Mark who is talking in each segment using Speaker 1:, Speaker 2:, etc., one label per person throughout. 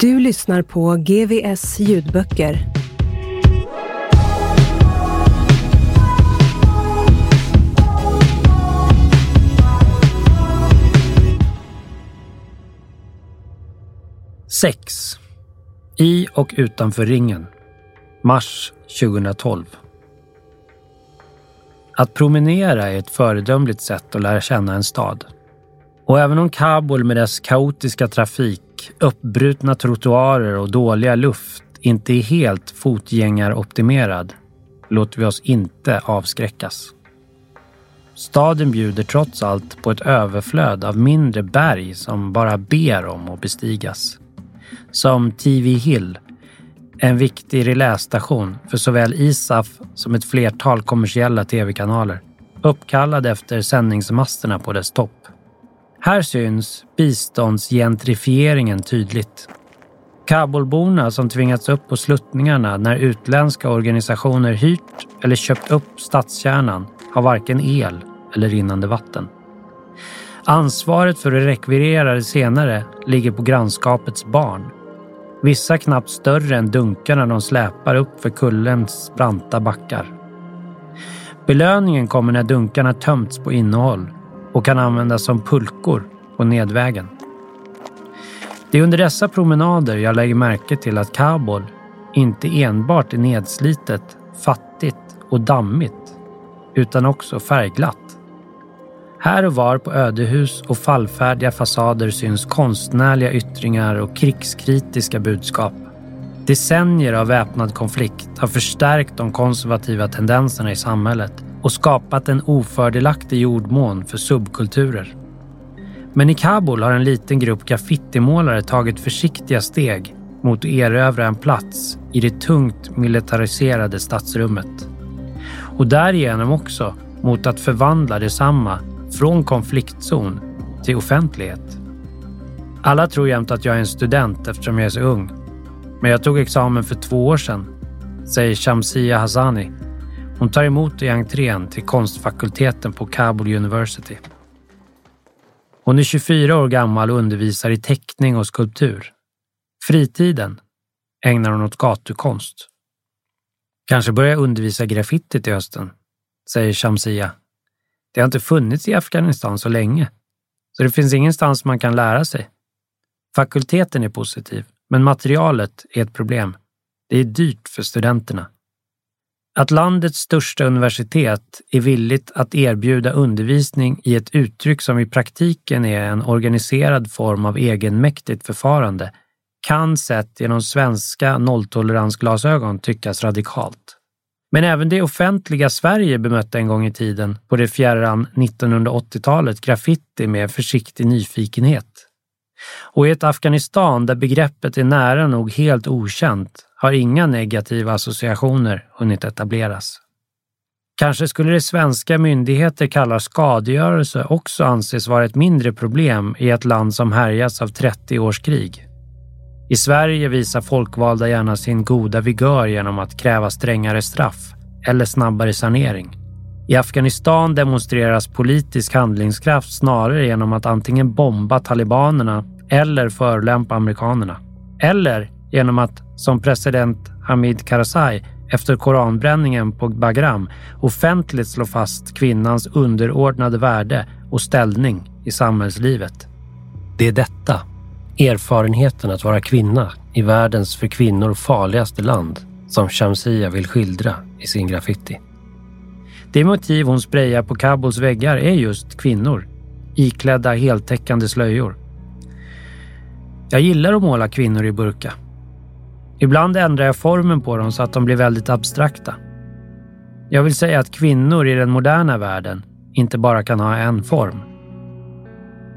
Speaker 1: Du lyssnar på GVS ljudböcker.
Speaker 2: Sex. I och utanför ringen. Mars 2012. Att promenera är ett föredömligt sätt att lära känna en stad. Och även om Kabul med dess kaotiska trafik, uppbrutna trottoarer och dåliga luft inte är helt fotgängaroptimerad låter vi oss inte avskräckas. Staden bjuder trots allt på ett överflöd av mindre berg som bara ber om att bestigas. Som TV Hill, en viktig relästation för såväl ISAF som ett flertal kommersiella tv-kanaler, uppkallad efter sändningsmasterna på dess topp. Här syns biståndsgentrifieringen tydligt. Kabulborna som tvingats upp på sluttningarna när utländska organisationer hyrt eller köpt upp stadskärnan har varken el eller rinnande vatten. Ansvaret för att rekvirera det senare ligger på grannskapets barn. Vissa knappt större än dunkarna de släpar upp för kullens branta backar. Belöningen kommer när dunkarna tömts på innehåll och kan användas som pulkor på nedvägen. Det är under dessa promenader jag lägger märke till att Kabul inte enbart är nedslitet, fattigt och dammigt utan också färgglatt. Här och var på ödehus och fallfärdiga fasader syns konstnärliga yttringar och krigskritiska budskap. Decennier av väpnad konflikt har förstärkt de konservativa tendenserna i samhället och skapat en ofördelaktig jordmån för subkulturer. Men i Kabul har en liten grupp graffitimålare tagit försiktiga steg mot att erövra en plats i det tungt militariserade stadsrummet. Och därigenom också mot att förvandla detsamma från konfliktzon till offentlighet. Alla tror jämt att jag är en student eftersom jag är så ung. Men jag tog examen för två år sedan, säger Shamsia Hassani. Hon tar emot i entrén till konstfakulteten på Kabul University. Hon är 24 år gammal och undervisar i teckning och skulptur. Fritiden ägnar hon åt gatukonst. Kanske börjar jag undervisa graffiti till hösten, säger Shamsia det har inte funnits i Afghanistan så länge, så det finns ingenstans man kan lära sig. Fakulteten är positiv, men materialet är ett problem. Det är dyrt för studenterna. Att landets största universitet är villigt att erbjuda undervisning i ett uttryck som i praktiken är en organiserad form av egenmäktigt förfarande kan sett genom svenska nolltoleransglasögon tyckas radikalt. Men även det offentliga Sverige bemötte en gång i tiden, på det fjärran 1980-talet, graffiti med försiktig nyfikenhet. Och i ett Afghanistan där begreppet är nära nog helt okänt har inga negativa associationer hunnit etableras. Kanske skulle det svenska myndigheter kallar skadegörelse också anses vara ett mindre problem i ett land som härjas av 30 års krig. I Sverige visar folkvalda gärna sin goda vigör genom att kräva strängare straff eller snabbare sanering. I Afghanistan demonstreras politisk handlingskraft snarare genom att antingen bomba talibanerna eller förolämpa amerikanerna. Eller genom att, som president Hamid Karzai efter koranbränningen på Bagram offentligt slår fast kvinnans underordnade värde och ställning i samhällslivet. Det är detta, erfarenheten att vara kvinna i världens för kvinnor farligaste land, som Shamsia vill skildra i sin graffiti. Det motiv hon sprayar på Kabuls väggar är just kvinnor, iklädda heltäckande slöjor. Jag gillar att måla kvinnor i burka. Ibland ändrar jag formen på dem så att de blir väldigt abstrakta. Jag vill säga att kvinnor i den moderna världen inte bara kan ha en form.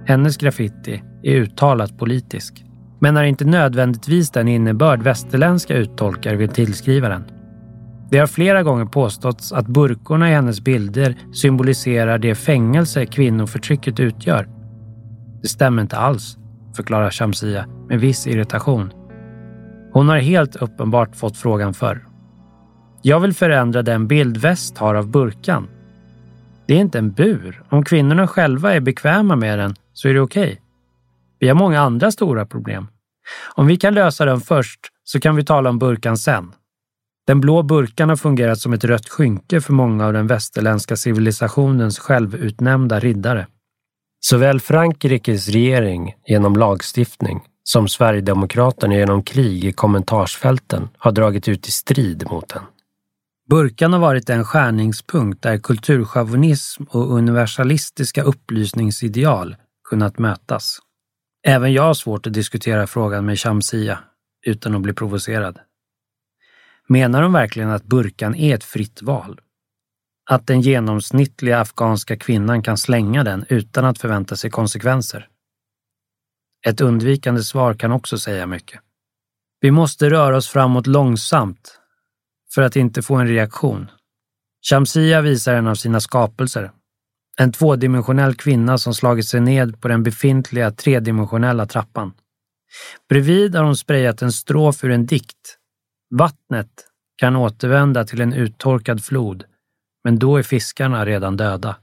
Speaker 2: Hennes graffiti är uttalat politisk, men är inte nödvändigtvis den innebörd västerländska uttolkare vill tillskriva den. Det har flera gånger påståtts att burkorna i hennes bilder symboliserar det fängelse kvinnoförtrycket utgör. Det stämmer inte alls, förklarar Shamsia med viss irritation. Hon har helt uppenbart fått frågan förr. Jag vill förändra den bild väst har av burkan. Det är inte en bur. Om kvinnorna själva är bekväma med den så är det okej. Okay. Vi har många andra stora problem. Om vi kan lösa den först så kan vi tala om burkan sen. Den blå burkan har fungerat som ett rött skynke för många av den västerländska civilisationens självutnämnda riddare. Såväl Frankrikes regering genom lagstiftning som Sverigedemokraterna genom krig i kommentarsfälten har dragit ut i strid mot den. Burkan har varit en skärningspunkt där kulturchauvinism och universalistiska upplysningsideal kunnat mötas. Även jag har svårt att diskutera frågan med Shamsia utan att bli provocerad. Menar de verkligen att burkan är ett fritt val? Att den genomsnittliga afghanska kvinnan kan slänga den utan att förvänta sig konsekvenser? Ett undvikande svar kan också säga mycket. Vi måste röra oss framåt långsamt för att inte få en reaktion. Shamsia visar en av sina skapelser. En tvådimensionell kvinna som slagit sig ned på den befintliga tredimensionella trappan. Bredvid har hon sprayat en strof ur en dikt. Vattnet kan återvända till en uttorkad flod, men då är fiskarna redan döda.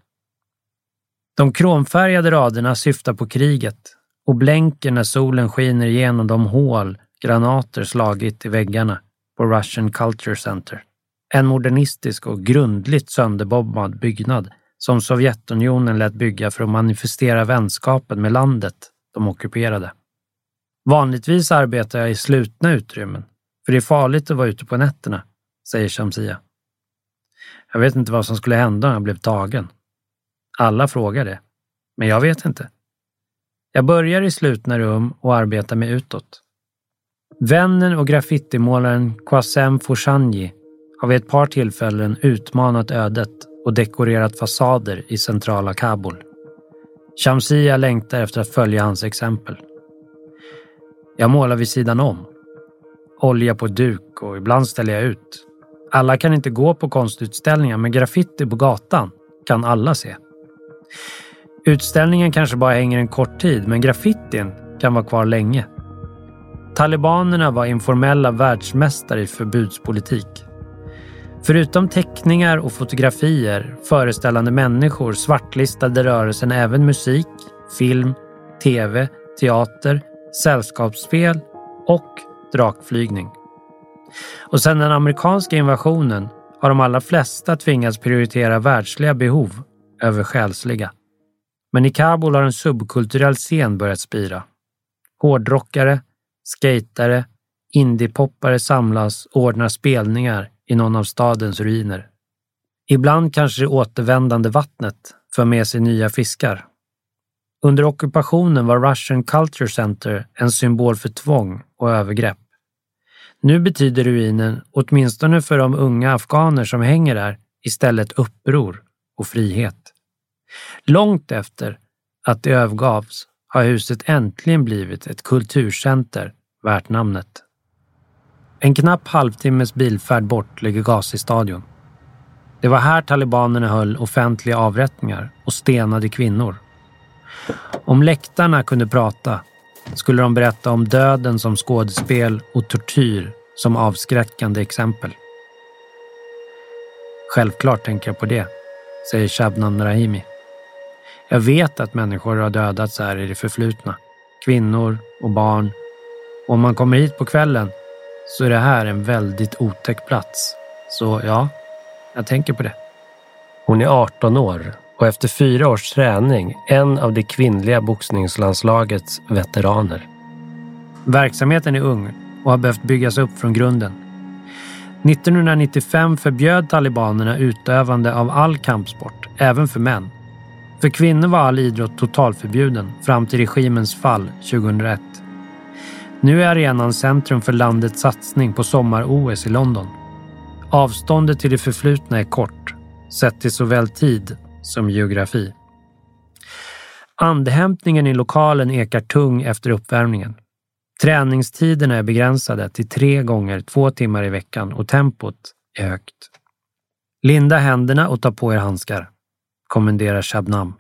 Speaker 2: De kromfärgade raderna syftar på kriget och blänker när solen skiner igenom de hål granater slagit i väggarna på Russian Culture Center. En modernistisk och grundligt sönderbombad byggnad som Sovjetunionen lät bygga för att manifestera vänskapen med landet de ockuperade. Vanligtvis arbetar jag i slutna utrymmen, för det är farligt att vara ute på nätterna, säger Shamsia. Jag vet inte vad som skulle hända om jag blev tagen. Alla frågar det, men jag vet inte. Jag börjar i slutna rum och arbetar mig utåt. Vännen och graffitimålaren Qasem Foshanji har vid ett par tillfällen utmanat ödet och dekorerat fasader i centrala Kabul. Shamsia längtar efter att följa hans exempel. Jag målar vid sidan om. Olja på duk och ibland ställer jag ut. Alla kan inte gå på konstutställningar men graffiti på gatan kan alla se. Utställningen kanske bara hänger en kort tid men graffitin kan vara kvar länge. Talibanerna var informella världsmästare i förbudspolitik. Förutom teckningar och fotografier föreställande människor svartlistade rörelsen även musik, film, tv, teater, sällskapsspel och drakflygning. Och sedan den amerikanska invasionen har de allra flesta tvingats prioritera världsliga behov över själsliga. Men i Kabul har en subkulturell scen börjat spira. Hårdrockare, skatare, indiepoppare samlas och ordnar spelningar i någon av stadens ruiner. Ibland kanske det återvändande vattnet för med sig nya fiskar. Under ockupationen var Russian Culture Center en symbol för tvång och övergrepp. Nu betyder ruinen, åtminstone för de unga afghaner som hänger där, istället uppror och frihet. Långt efter att det övergavs har huset äntligen blivit ett kulturcenter värt namnet. En knapp halvtimmes bilfärd bort ligger Ghazi-stadion. Det var här talibanerna höll offentliga avrättningar och stenade kvinnor. Om läktarna kunde prata skulle de berätta om döden som skådespel och tortyr som avskräckande exempel. Självklart tänker jag på det, säger Shabnam Rahimi. Jag vet att människor har dödats här i det förflutna. Kvinnor och barn. Och om man kommer hit på kvällen så är det här en väldigt otäck plats. Så ja, jag tänker på det. Hon är 18 år och efter fyra års träning en av det kvinnliga boxningslandslagets veteraner. Verksamheten är ung och har behövt byggas upp från grunden. 1995 förbjöd talibanerna utövande av all kampsport, även för män. För kvinnor var all idrott totalförbjuden fram till regimens fall 2001. Nu är arenan centrum för landets satsning på sommar-OS i London. Avståndet till det förflutna är kort, sett till såväl tid som geografi. Andhämtningen i lokalen ekar tung efter uppvärmningen. Träningstiderna är begränsade till tre gånger två timmar i veckan och tempot är högt. Linda händerna och ta på er handskar, kommenderar Shabnam.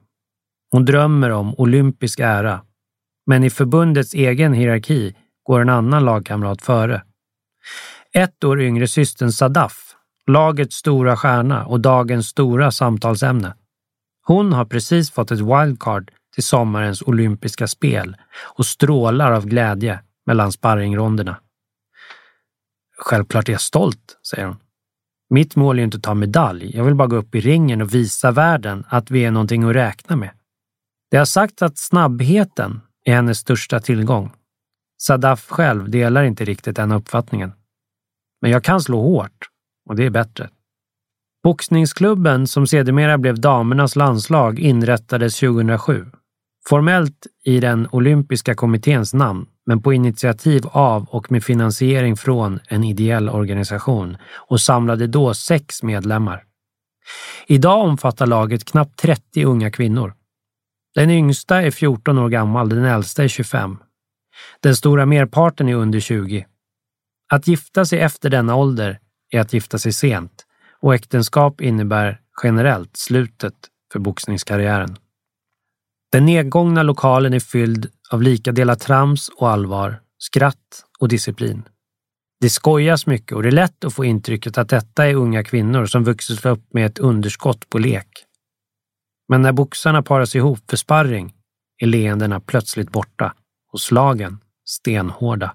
Speaker 2: Hon drömmer om olympisk ära, men i förbundets egen hierarki går en annan lagkamrat före. Ett år yngre systern Sadaf, lagets stora stjärna och dagens stora samtalsämne. Hon har precis fått ett wildcard till sommarens olympiska spel och strålar av glädje mellan sparringronderna. Självklart är jag stolt, säger hon. Mitt mål är inte att ta medalj. Jag vill bara gå upp i ringen och visa världen att vi är någonting att räkna med. Det har sagts att snabbheten är hennes största tillgång. Sadaf själv delar inte riktigt den uppfattningen. Men jag kan slå hårt och det är bättre. Boxningsklubben, som sedermera blev damernas landslag, inrättades 2007. Formellt i den olympiska kommitténs namn, men på initiativ av och med finansiering från en ideell organisation och samlade då sex medlemmar. Idag omfattar laget knappt 30 unga kvinnor. Den yngsta är 14 år gammal, den äldsta är 25. Den stora merparten är under 20. Att gifta sig efter denna ålder är att gifta sig sent och äktenskap innebär generellt slutet för boxningskarriären. Den nedgångna lokalen är fylld av lika delar trams och allvar, skratt och disciplin. Det skojas mycket och det är lätt att få intrycket att detta är unga kvinnor som vuxit upp med ett underskott på lek. Men när boxarna paras ihop för sparring är leendena plötsligt borta och slagen stenhårda.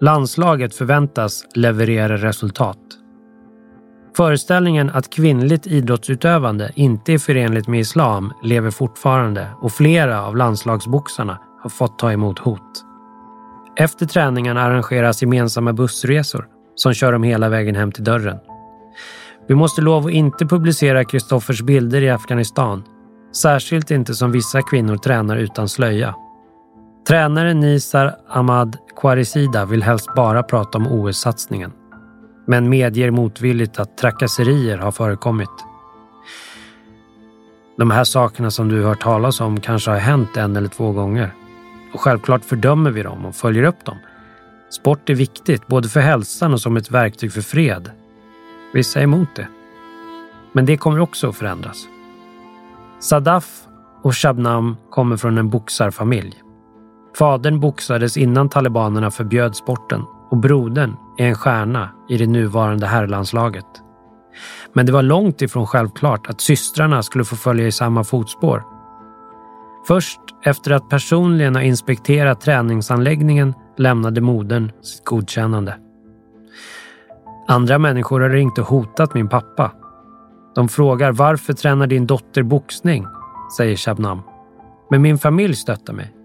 Speaker 2: Landslaget förväntas leverera resultat. Föreställningen att kvinnligt idrottsutövande inte är förenligt med islam lever fortfarande och flera av landslagsboxarna har fått ta emot hot. Efter träningarna arrangeras gemensamma bussresor som kör dem hela vägen hem till dörren. Vi måste lov att inte publicera Kristoffers bilder i Afghanistan. Särskilt inte som vissa kvinnor tränar utan slöja. Tränaren Nisar Ahmad Kwarizida vill helst bara prata om OS-satsningen. Men medger motvilligt att trakasserier har förekommit. De här sakerna som du hört talas om kanske har hänt en eller två gånger. Och självklart fördömer vi dem och följer upp dem. Sport är viktigt, både för hälsan och som ett verktyg för fred. Vissa är emot det. Men det kommer också att förändras. Sadaf och Shabnam kommer från en boxarfamilj. Fadern boxades innan talibanerna förbjöd sporten och brodern är en stjärna i det nuvarande herrlandslaget. Men det var långt ifrån självklart att systrarna skulle få följa i samma fotspår. Först efter att personligen ha inspekterat träningsanläggningen lämnade modern sitt godkännande. Andra människor har ringt och hotat min pappa. De frågar varför tränar din dotter boxning? säger Shabnam. Men min familj stöttar mig.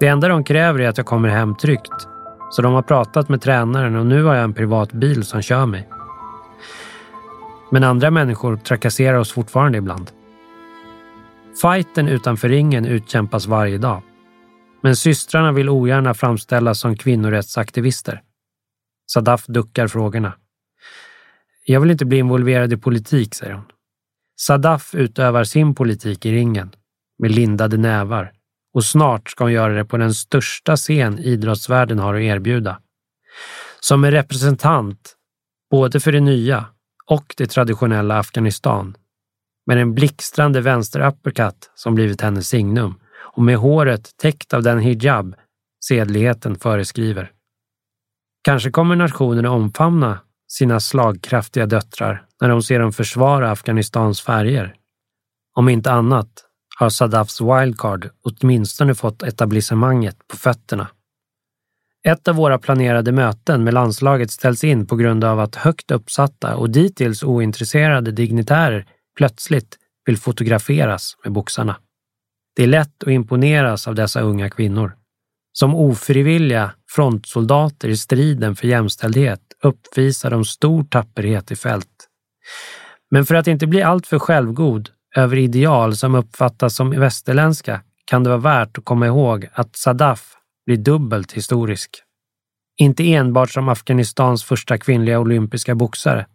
Speaker 2: Det enda de kräver är att jag kommer hem tryggt. så de har pratat med tränaren och nu har jag en privat bil som kör mig. Men andra människor trakasserar oss fortfarande ibland. Fighten utanför ringen utkämpas varje dag. Men systrarna vill ogärna framställas som kvinnorättsaktivister. Sadaf duckar frågorna. Jag vill inte bli involverad i politik, säger hon. Sadaf utövar sin politik i ringen med lindade nävar och snart ska hon göra det på den största scen idrottsvärlden har att erbjuda. Som en representant både för det nya och det traditionella Afghanistan med en blixtrande vänster-uppercut som blivit hennes signum och med håret täckt av den hijab sedligheten föreskriver. Kanske kommer nationen omfamna sina slagkraftiga döttrar när de ser dem försvara Afghanistans färger. Om inte annat har Sadafs wildcard åtminstone fått etablissemanget på fötterna. Ett av våra planerade möten med landslaget ställs in på grund av att högt uppsatta och dittills ointresserade dignitärer plötsligt vill fotograferas med boxarna. Det är lätt att imponeras av dessa unga kvinnor. Som ofrivilliga frontsoldater i striden för jämställdhet uppvisar de stor tapperhet i fält. Men för att inte bli alltför självgod över ideal som uppfattas som västerländska kan det vara värt att komma ihåg att Sadaf blir dubbelt historisk. Inte enbart som Afghanistans första kvinnliga olympiska boxare,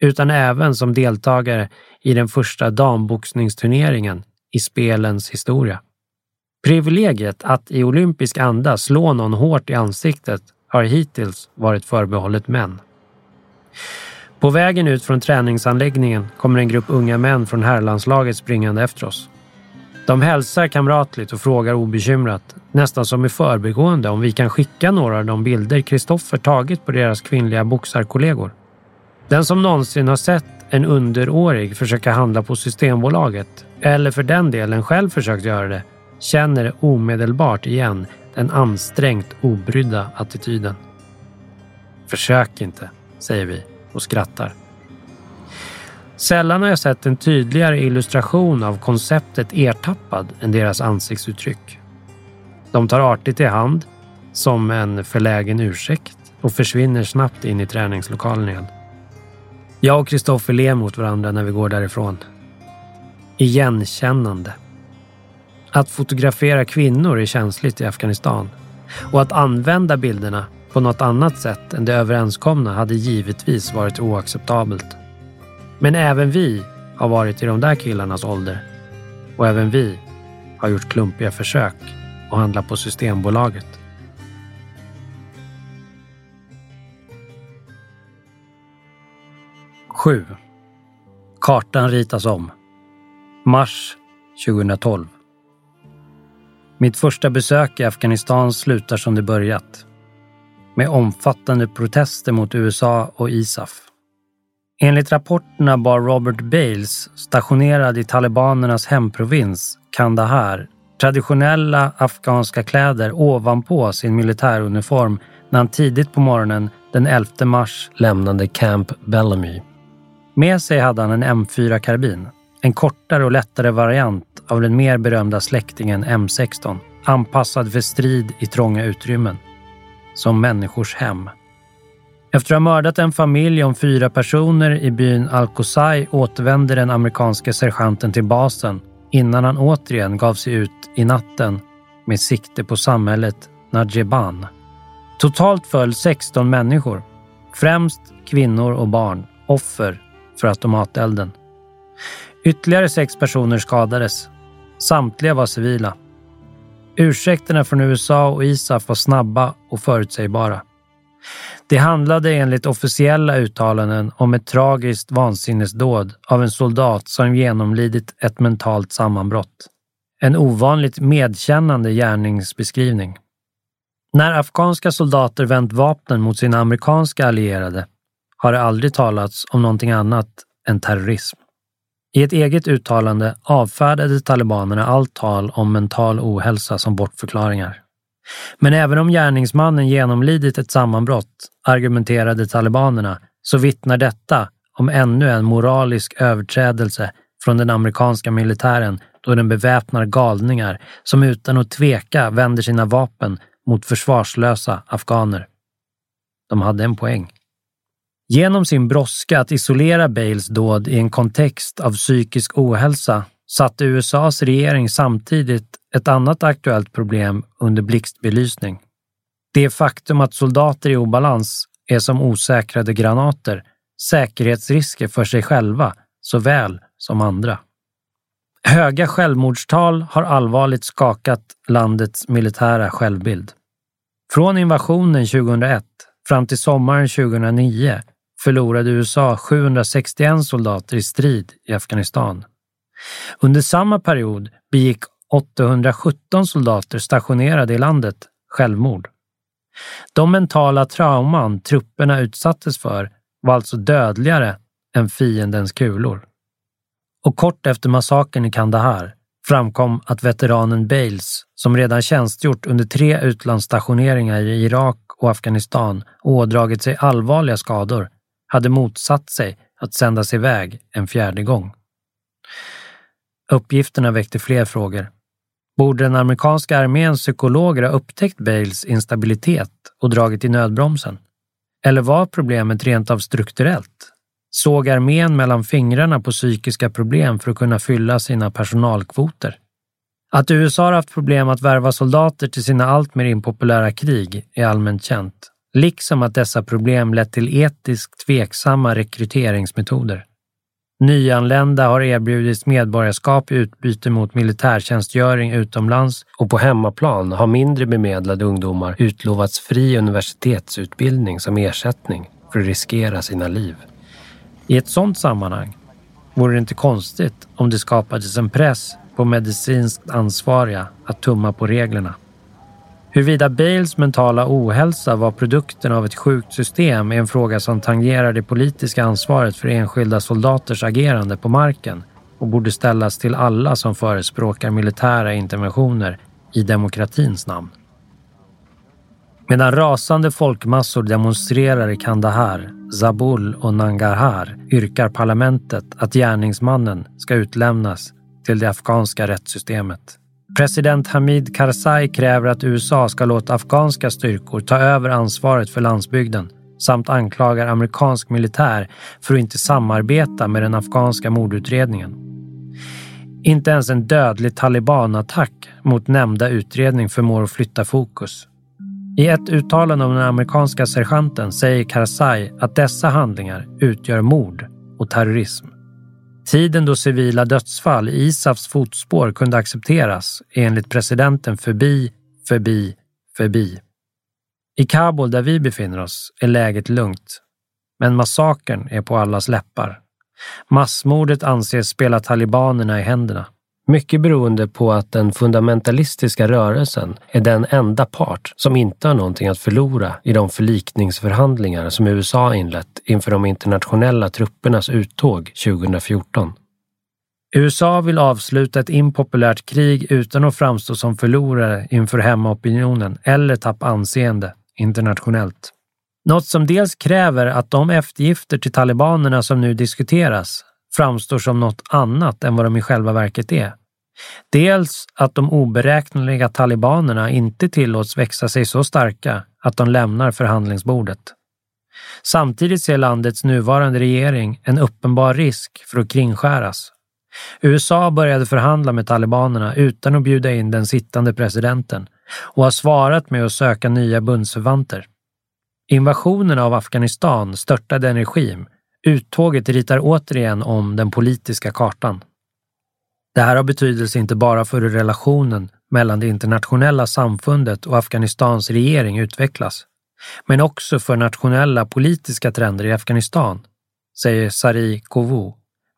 Speaker 2: utan även som deltagare i den första damboxningsturneringen i spelens historia. Privilegiet att i olympisk anda slå någon hårt i ansiktet har hittills varit förbehållet män. På vägen ut från träningsanläggningen kommer en grupp unga män från herrlandslaget springande efter oss. De hälsar kamratligt och frågar obekymrat, nästan som i förbigående, om vi kan skicka några av de bilder Kristoffer tagit på deras kvinnliga boxarkollegor. Den som någonsin har sett en underårig försöka handla på Systembolaget, eller för den delen själv försökt göra det, känner omedelbart igen den ansträngt obrydda attityden. Försök inte, säger vi och skrattar. Sällan har jag sett en tydligare illustration av konceptet ertappad än deras ansiktsuttryck. De tar artigt i hand, som en förlägen ursäkt och försvinner snabbt in i träningslokalen igen. Jag och Kristoffer ler mot varandra när vi går därifrån. Igenkännande. Att fotografera kvinnor är känsligt i Afghanistan och att använda bilderna på något annat sätt än det överenskomna hade givetvis varit oacceptabelt. Men även vi har varit i de där killarnas ålder och även vi har gjort klumpiga försök att handla på Systembolaget. Sju. Kartan ritas om. Mars 2012. Mitt första besök i Afghanistan slutar som det börjat. Med omfattande protester mot USA och ISAF. Enligt rapporterna bar Robert Bales, stationerad i talibanernas hemprovins Kandahar, traditionella afghanska kläder ovanpå sin militäruniform när han tidigt på morgonen den 11 mars lämnade Camp Bellamy. Med sig hade han en M4-karbin, en kortare och lättare variant av den mer berömda släktingen M16, anpassad för strid i trånga utrymmen. Som människors hem. Efter att ha mördat en familj om fyra personer i byn Al-Qusay återvände den amerikanske sergeanten till basen innan han återigen gav sig ut i natten med sikte på samhället Najeban. Totalt föll 16 människor, främst kvinnor och barn, offer för automatelden. Ytterligare sex personer skadades. Samtliga var civila. Ursäkterna från USA och ISAF var snabba och förutsägbara. Det handlade enligt officiella uttalanden om ett tragiskt vansinnesdåd av en soldat som genomlidit ett mentalt sammanbrott. En ovanligt medkännande gärningsbeskrivning. När afghanska soldater vänt vapnen mot sina amerikanska allierade har det aldrig talats om någonting annat än terrorism. I ett eget uttalande avfärdade talibanerna allt tal om mental ohälsa som bortförklaringar. Men även om gärningsmannen genomlidit ett sammanbrott, argumenterade talibanerna, så vittnar detta om ännu en moralisk överträdelse från den amerikanska militären då den beväpnar galningar som utan att tveka vänder sina vapen mot försvarslösa afghaner. De hade en poäng. Genom sin brådska att isolera Bales dåd i en kontext av psykisk ohälsa satte USAs regering samtidigt ett annat aktuellt problem under blixtbelysning. Det faktum att soldater i obalans är som osäkrade granater säkerhetsrisker för sig själva såväl som andra. Höga självmordstal har allvarligt skakat landets militära självbild. Från invasionen 2001 fram till sommaren 2009 förlorade USA 761 soldater i strid i Afghanistan. Under samma period begick 817 soldater stationerade i landet självmord. De mentala trauman trupperna utsattes för var alltså dödligare än fiendens kulor. Och kort efter massakern i Kandahar framkom att veteranen Bales, som redan tjänstgjort under tre utlandsstationeringar i Irak och Afghanistan och ådragit sig allvarliga skador, hade motsatt sig att sändas iväg en fjärde gång. Uppgifterna väckte fler frågor. Borde den amerikanska arméns psykologer ha upptäckt Bales instabilitet och dragit i nödbromsen? Eller var problemet rent av strukturellt? Såg armén mellan fingrarna på psykiska problem för att kunna fylla sina personalkvoter? Att USA har haft problem att värva soldater till sina alltmer impopulära krig är allmänt känt, liksom att dessa problem lett till etiskt tveksamma rekryteringsmetoder. Nyanlända har erbjudits medborgarskap i utbyte mot militärtjänstgöring utomlands och på hemmaplan har mindre bemedlade ungdomar utlovats fri universitetsutbildning som ersättning för att riskera sina liv. I ett sådant sammanhang vore det inte konstigt om det skapades en press på medicinskt ansvariga att tumma på reglerna. Huruvida Bales mentala ohälsa var produkten av ett sjukt system är en fråga som tangerar det politiska ansvaret för enskilda soldaters agerande på marken och borde ställas till alla som förespråkar militära interventioner i demokratins namn. Medan rasande folkmassor demonstrerar i Kandahar, Zabul och Nangarhar yrkar parlamentet att gärningsmannen ska utlämnas till det afghanska rättssystemet. President Hamid Karzai kräver att USA ska låta afghanska styrkor ta över ansvaret för landsbygden samt anklagar amerikansk militär för att inte samarbeta med den afghanska mordutredningen. Inte ens en dödlig talibanattack mot nämnda utredning förmår att flytta fokus. I ett uttalande om den amerikanska sergeanten säger Karzai att dessa handlingar utgör mord och terrorism. Tiden då civila dödsfall i ISAFs fotspår kunde accepteras är enligt presidenten förbi, förbi, förbi. I Kabul där vi befinner oss är läget lugnt, men massakern är på allas läppar. Massmordet anses spela talibanerna i händerna. Mycket beroende på att den fundamentalistiska rörelsen är den enda part som inte har någonting att förlora i de förlikningsförhandlingar som USA inlett inför de internationella truppernas uttåg 2014. USA vill avsluta ett impopulärt krig utan att framstå som förlorare inför hemmaopinionen eller tappa anseende internationellt. Något som dels kräver att de eftergifter till talibanerna som nu diskuteras framstår som något annat än vad de i själva verket är. Dels att de oberäkneliga talibanerna inte tillåts växa sig så starka att de lämnar förhandlingsbordet. Samtidigt ser landets nuvarande regering en uppenbar risk för att kringskäras. USA började förhandla med talibanerna utan att bjuda in den sittande presidenten och har svarat med att söka nya bundsförvanter. Invasionen av Afghanistan störtade en regim Uttåget ritar återigen om den politiska kartan. Det här har betydelse inte bara för hur relationen mellan det internationella samfundet och Afghanistans regering utvecklas, men också för nationella politiska trender i Afghanistan, säger Sari Kovu,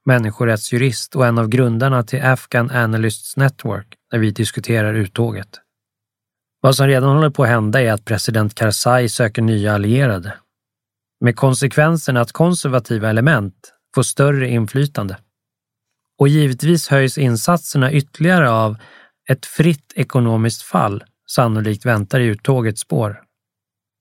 Speaker 2: människorättsjurist och en av grundarna till Afghan Analysts Network när vi diskuterar uttåget. Vad som redan håller på att hända är att president Karzai söker nya allierade med konsekvensen att konservativa element får större inflytande. Och givetvis höjs insatserna ytterligare av ett fritt ekonomiskt fall sannolikt väntar i uttågets spår.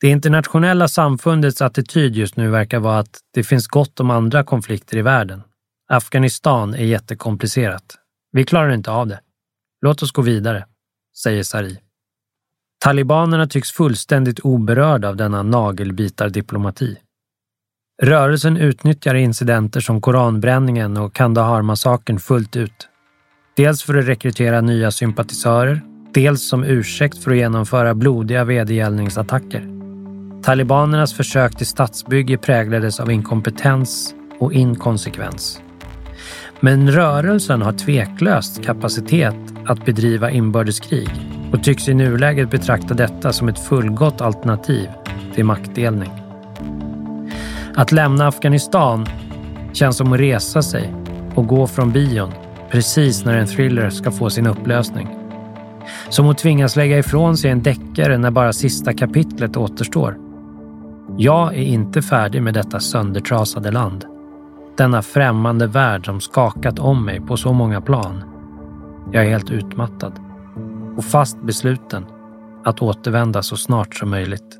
Speaker 2: Det internationella samfundets attityd just nu verkar vara att det finns gott om andra konflikter i världen. Afghanistan är jättekomplicerat. Vi klarar inte av det. Låt oss gå vidare, säger Sari. Talibanerna tycks fullständigt oberörda av denna nagelbitardiplomati. Rörelsen utnyttjar incidenter som koranbränningen och Kandahar-massakern fullt ut. Dels för att rekrytera nya sympatisörer, dels som ursäkt för att genomföra blodiga vedergällningsattacker. Talibanernas försök till statsbygge präglades av inkompetens och inkonsekvens. Men rörelsen har tveklöst kapacitet att bedriva inbördeskrig och tycks i nuläget betrakta detta som ett fullgott alternativ till maktdelning. Att lämna Afghanistan känns som att resa sig och gå från bion precis när en thriller ska få sin upplösning. Som att tvingas lägga ifrån sig en deckare när bara sista kapitlet återstår. Jag är inte färdig med detta söndertrasade land. Denna främmande värld som skakat om mig på så många plan. Jag är helt utmattad och fast besluten att återvända så snart som möjligt.